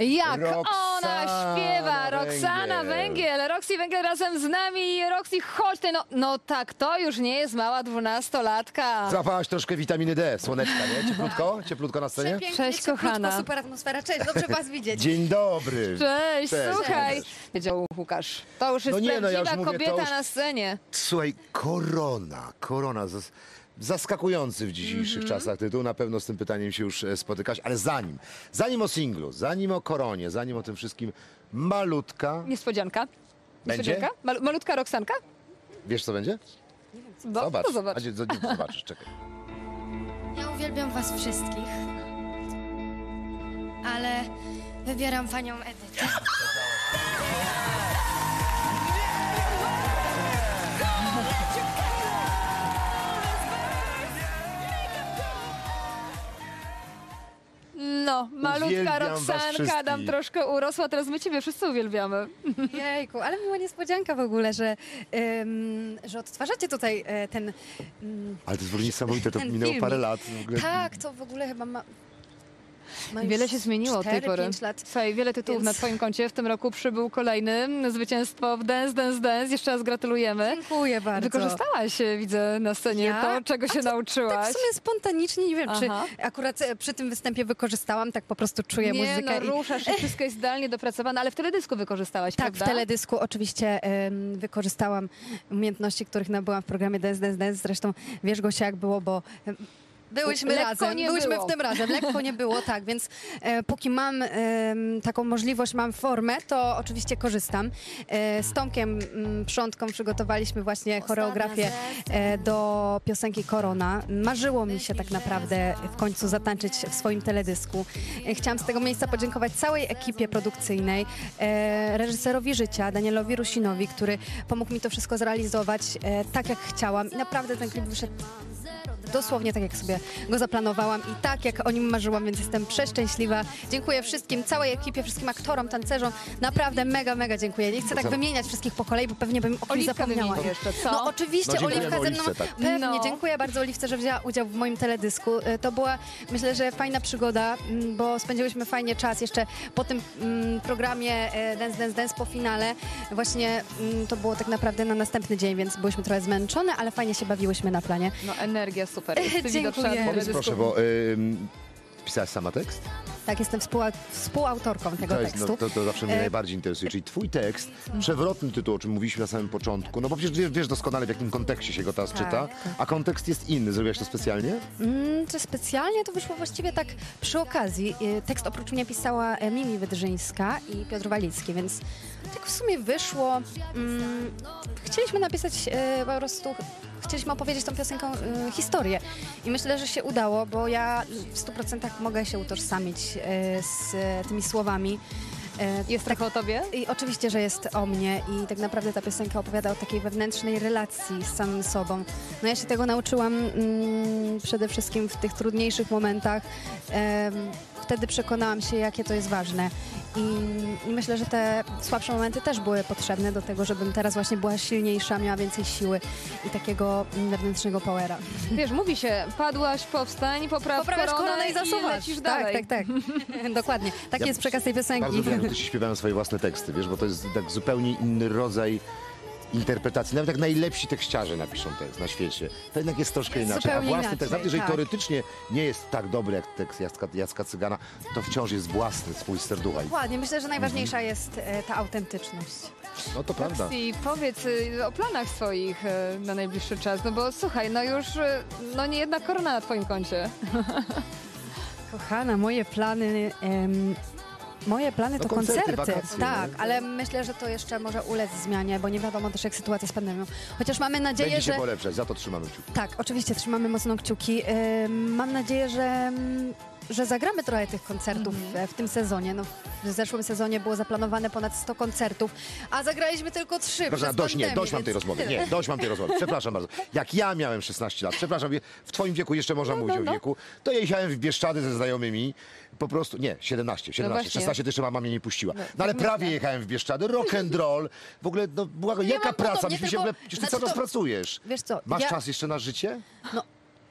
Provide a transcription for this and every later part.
Jak ona śpiewa, Roxana Węgiel. Roxy Węgiel razem z nami, Roxy chodź ty, no, no tak, to już nie jest mała dwunastolatka. Złapałaś troszkę witaminy D, słoneczka, nie? Cieplutko? Cieplutko na scenie? Pięknie, Cześć, cieplutko, kochana. Super atmosfera, cześć, dobrze was widzieć. Dzień dobry. Cześć, Cześć, słuchaj. Wiedział Łukasz, to już jest No nie, no ja prawdziwa już mówię, to kobieta już- na scenie. Słuchaj, korona, korona. zas- Zaskakujący w dzisiejszych Mhm. czasach tytuł. Na pewno z tym pytaniem się już e, spotykasz, ale zanim, zanim o singlu, zanim o koronie, zanim o tym wszystkim, malutka. Niespodzianka. Będzie? Niespodzianka? Mal malutka Roxanka? Wiesz co będzie? No, Zobacz. to zobacz. A, zobaczysz, czekaj. Ja uwielbiam was wszystkich, ale wybieram panią Edytę. No, malutka Uwielbiam was Roxanka wszystkich. nam troszkę urosła, teraz my ciebie wszyscy uwielbiamy. Jejku, ale miła niespodzianka w ogóle, że, ym, że odtwarzacie tutaj e, ten... mm, Ale to jest w ogóle niesamowite, to Ten minęło filmik. parę lat. W ogóle. tak, to w ogóle chyba ma... już Wiele się zmieniło od tej 4, pory. 5 lat. Słuchaj, wiele tytułów Więc- na twoim koncie. W tym roku przybył kolejny. Zwycięstwo w Dance, Dance, Dance. Jeszcze raz gratulujemy. Dziękuję bardzo. Wykorzystałaś, e, widzę na scenie Ja? to, czego się to nauczyłaś. Tak w sumie spontanicznie, nie wiem, Aha. czy akurat e, przy tym występie wykorzystałam, tak po prostu czuję nie, muzykę. no, i- ruszasz i wszystko jest idealnie dopracowane, ale w teledysku wykorzystałaś, Tak, prawda? w teledysku oczywiście em, wykorzystałam umiejętności, których nabyłam w programie Dance Dance Dance. Zresztą wiesz Gosia jak było, bo em, byłyśmy Lekko razem, byłyśmy było. w tym razem, lekko nie było, tak, więc e, póki mam em, taką możliwość, mam formę, to oczywiście korzystam. E, z Tomkiem m, Przątką przygotowaliśmy właśnie choreografię e, do piosenki Korona. Marzyło mi się tak naprawdę w końcu zatańczyć w swoim teledysku. E, Chciałam z tego miejsca podziękować całej ekipie produkcyjnej, e, reżyserowi życia, Danielowi Rusinowi, który pomógł mi to wszystko zrealizować e, tak, jak chciałam. I naprawdę ten klip wyszedł dosłownie tak, jak sobie go zaplanowałam i tak, jak o nim marzyłam, więc jestem przeszczęśliwa. Dziękuję wszystkim, całej ekipie, wszystkim aktorom, tancerzom. Naprawdę mega, mega dziękuję. Nie chcę tak wymieniać wszystkich po kolei, bo pewnie bym o kimś Oliwkę zapomniała. wymień jeszcze, co? No oczywiście, No, dziękujemy Oliwka ze mną. Oliwce, tak. Pewnie, No. dziękuję bardzo Oliwce, że wzięła udział w moim teledysku. E, To była, myślę, że fajna przygoda, m, bo spędziłyśmy fajnie czas jeszcze po tym mm, programie e, Dance, Dance, Dance po finale. Właśnie mm, to było tak naprawdę na następny dzień, więc byłyśmy trochę zmęczone, ale fajnie się bawiłyśmy na planie. No energia super. Jest Dziękuję. widoczna Powiedz, proszę, bo ym, pisałaś sama tekst? Tak, jestem współa, współautorką tego To, jest, tekstu. no, to, to zawsze mnie E, najbardziej interesuje. Czyli twój tekst, przewrotny tytuł, o czym mówiliśmy na samym początku, no bo przecież wiesz, wiesz doskonale, w jakim kontekście się go teraz Tak, czyta, tak. a kontekst jest inny. Zrobiłaś to specjalnie? Mm, to specjalnie to wyszło właściwie tak przy okazji. Y, Tekst oprócz mnie pisała e, Mimi Wydrzyńska i Piotr Walicki, więc tak w sumie wyszło. Mm, chcieliśmy napisać e, po prostu, chcieliśmy opowiedzieć tą piosenką e, historię i myślę, że się udało, bo ja w 100% mogę się utożsamić e, z tymi słowami. E, Jest tak o tobie? i oczywiście, że jest o mnie i tak naprawdę ta piosenka opowiada o takiej wewnętrznej relacji z samym sobą. No ja się tego nauczyłam mm, przede wszystkim w tych trudniejszych momentach. Em, wtedy przekonałam się, jakie to jest ważne. I, I myślę, że te słabsze momenty też były potrzebne do tego, żebym teraz właśnie była silniejsza, miała więcej siły i takiego wewnętrznego powera. Wiesz, mówi się, padłaś, powstań, popraw Poprawiasz koronę, koronę i zasuwasz. lecisz tak, dalej. tak, tak. Dokładnie. Taki Ja jest przekaz tej piosenki. Bardzo lubię, jak ludzie śpiewają swoje własne teksty, wiesz, bo to jest tak zupełnie inny rodzaj interpretacji. Nawet jak najlepsi tekściarze napiszą tekst na świecie, to jednak jest troszkę inaczej. A Zupełnie własny inaczej, tekst, nawet jeżeli tak. teoretycznie nie jest tak dobry jak tekst Jacka, Jacka Cygana, to wciąż jest własny, swój z serducha. Dokładnie. Myślę, że najważniejsza jest e, ta autentyczność. No to prawda. I powiedz y, o planach swoich y, na najbliższy czas, no bo słuchaj, no już y, no nie jedna korona na twoim koncie. Kochana, moje plany. em, moje plany No to koncerty, koncerty. tak, nie? ale myślę, że to jeszcze może ulec zmianie, bo nie wiadomo też jak sytuacja z pandemią. Chociaż mamy nadzieję, Będzie się że. polepszać, za to trzymamy kciuki. Tak, oczywiście trzymamy mocno kciuki. Mam nadzieję, że. mm, Że zagramy trochę tych koncertów e, w tym sezonie. No, w zeszłym sezonie było zaplanowane ponad 100 koncertów, a zagraliśmy tylko 3 Proszę, przez dość, nie, pandemię, dość mam więc tej rozmowy. tyle. Nie, dość mam tej rozmowy. Przepraszam bardzo. Jak ja miałem 16 lat, przepraszam, w twoim wieku jeszcze można mówić no, o no. wieku, to ja jechałem w Bieszczady ze znajomymi, po prostu, nie, 17, 17, właśnie. 16 to jeszcze mama mnie nie puściła. No, No ale tak prawie myślę. jechałem w Bieszczady, rock and roll, w ogóle, no Ja jaka mam praca? podobnie, Myśmy się w tylko- ogóle, przecież ty znaczy cały czas to- pracujesz. Wiesz co, Masz ja- czas jeszcze na życie?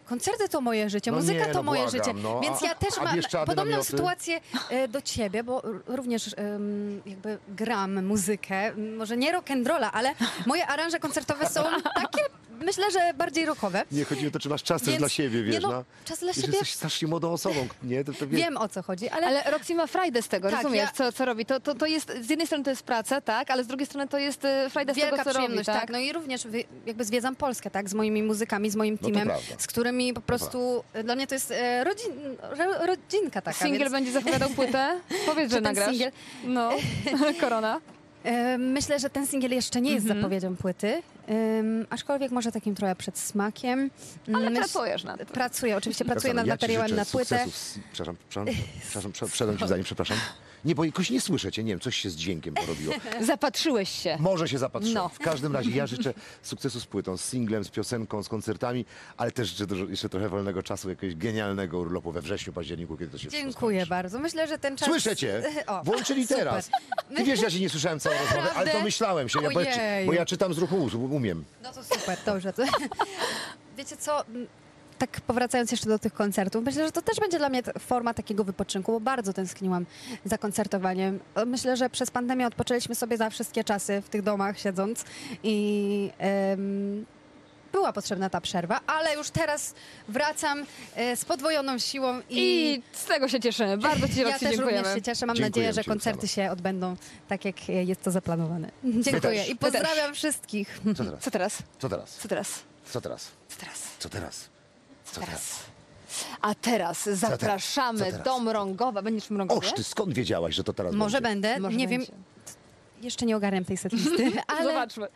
Koncerty to moje życie, No muzyka nie, to no moje błagam, życie. no. Więc ja też a mam podobną namioty? sytuację e, do ciebie, bo r- również em, jakby gram muzykę, może nie rock'n'rolla, ale moje aranże koncertowe są takie, myślę, że bardziej rockowe. Nie, chodzi o to, czy masz czas też Więc- dla siebie, wiesz, nie no, no. czas dla Wiesz, siebie. jesteś strasznie młodą osobą, nie? To, to wie- Wiem o co chodzi, ale, Ale Roxy ma frajdę z tego, Tak, rozumiesz, ja- co, co robi. To, to, to jest, z jednej strony to jest praca, tak, ale z drugiej strony to jest e, frajda z wielka tego, co robi, przyjemność, tak? tak. No i również wy, jakby zwiedzam Polskę, tak, z moimi muzykami, z moim No to teamem, prawda. z którymi po prostu dla mnie to jest e, rodzin, ro, rodzinka taka. Singiel więc, będzie zapowiadał płytę? Powiedz, że ten nagrasz. singiel- No, korona. E, myślę, że ten singiel jeszcze nie jest Mhm. zapowiedzią płyty, em, aczkolwiek może takim trochę przedsmakiem. Ale Myśl- pracujesz nad tym. Pracuję, oczywiście pracuję nad ja materiałem na płytę. Przepraszam, przepraszam, przepraszam, prze- przedam ci zdanie, przepraszam. Nie, bo jakoś nie słyszę cię, nie wiem, coś się z dźwiękiem porobiło. Zapatrzyłeś się. Może się zapatrzyłem. No. W każdym razie ja życzę sukcesu z płytą, z singlem, z piosenką, z koncertami, ale też życzę dużo, jeszcze trochę wolnego czasu, jakiegoś genialnego urlopu we wrześniu, październiku, kiedy to się wszystko Dziękuję skończy. bardzo. Myślę, że ten czas... Słyszę cię! O, Włączyli super. teraz. Ty wiesz, ja się nie słyszałem całą rozmowę, ale to Naprawdę? myślałem się, ja, bo, ja, Ojej. bo ja czytam z ruchu ust, umiem. No to super, dobrze. To... Wiecie co, m, tak powracając jeszcze do tych koncertów, myślę, że to też będzie dla mnie forma takiego wypoczynku, bo bardzo tęskniłam za koncertowaniem. Myślę, że przez pandemię odpoczęliśmy sobie za wszystkie czasy w tych domach siedząc i była potrzebna ta przerwa, ale już teraz wracam e, z podwojoną siłą i... I z tego się cieszymy. Bardzo Ci, ja też dziękujemy. również się cieszę. Mam Dziękujemy nadzieję, że koncerty się odbędą tak, jak e, jest to zaplanowane. Dziękuję i pozdrawiam wszystkich. Co teraz? Co teraz? Co teraz? Co teraz? Co teraz? Co teraz? Co teraz? A teraz zapraszamy teraz? do Mrągowa. Będziesz w Mrągowie? Oż, ty skąd wiedziałaś, że to teraz Może będzie? będę, Może nie będzie. wiem, jeszcze nie ogarniam tej setlisty, ale Zobaczmy.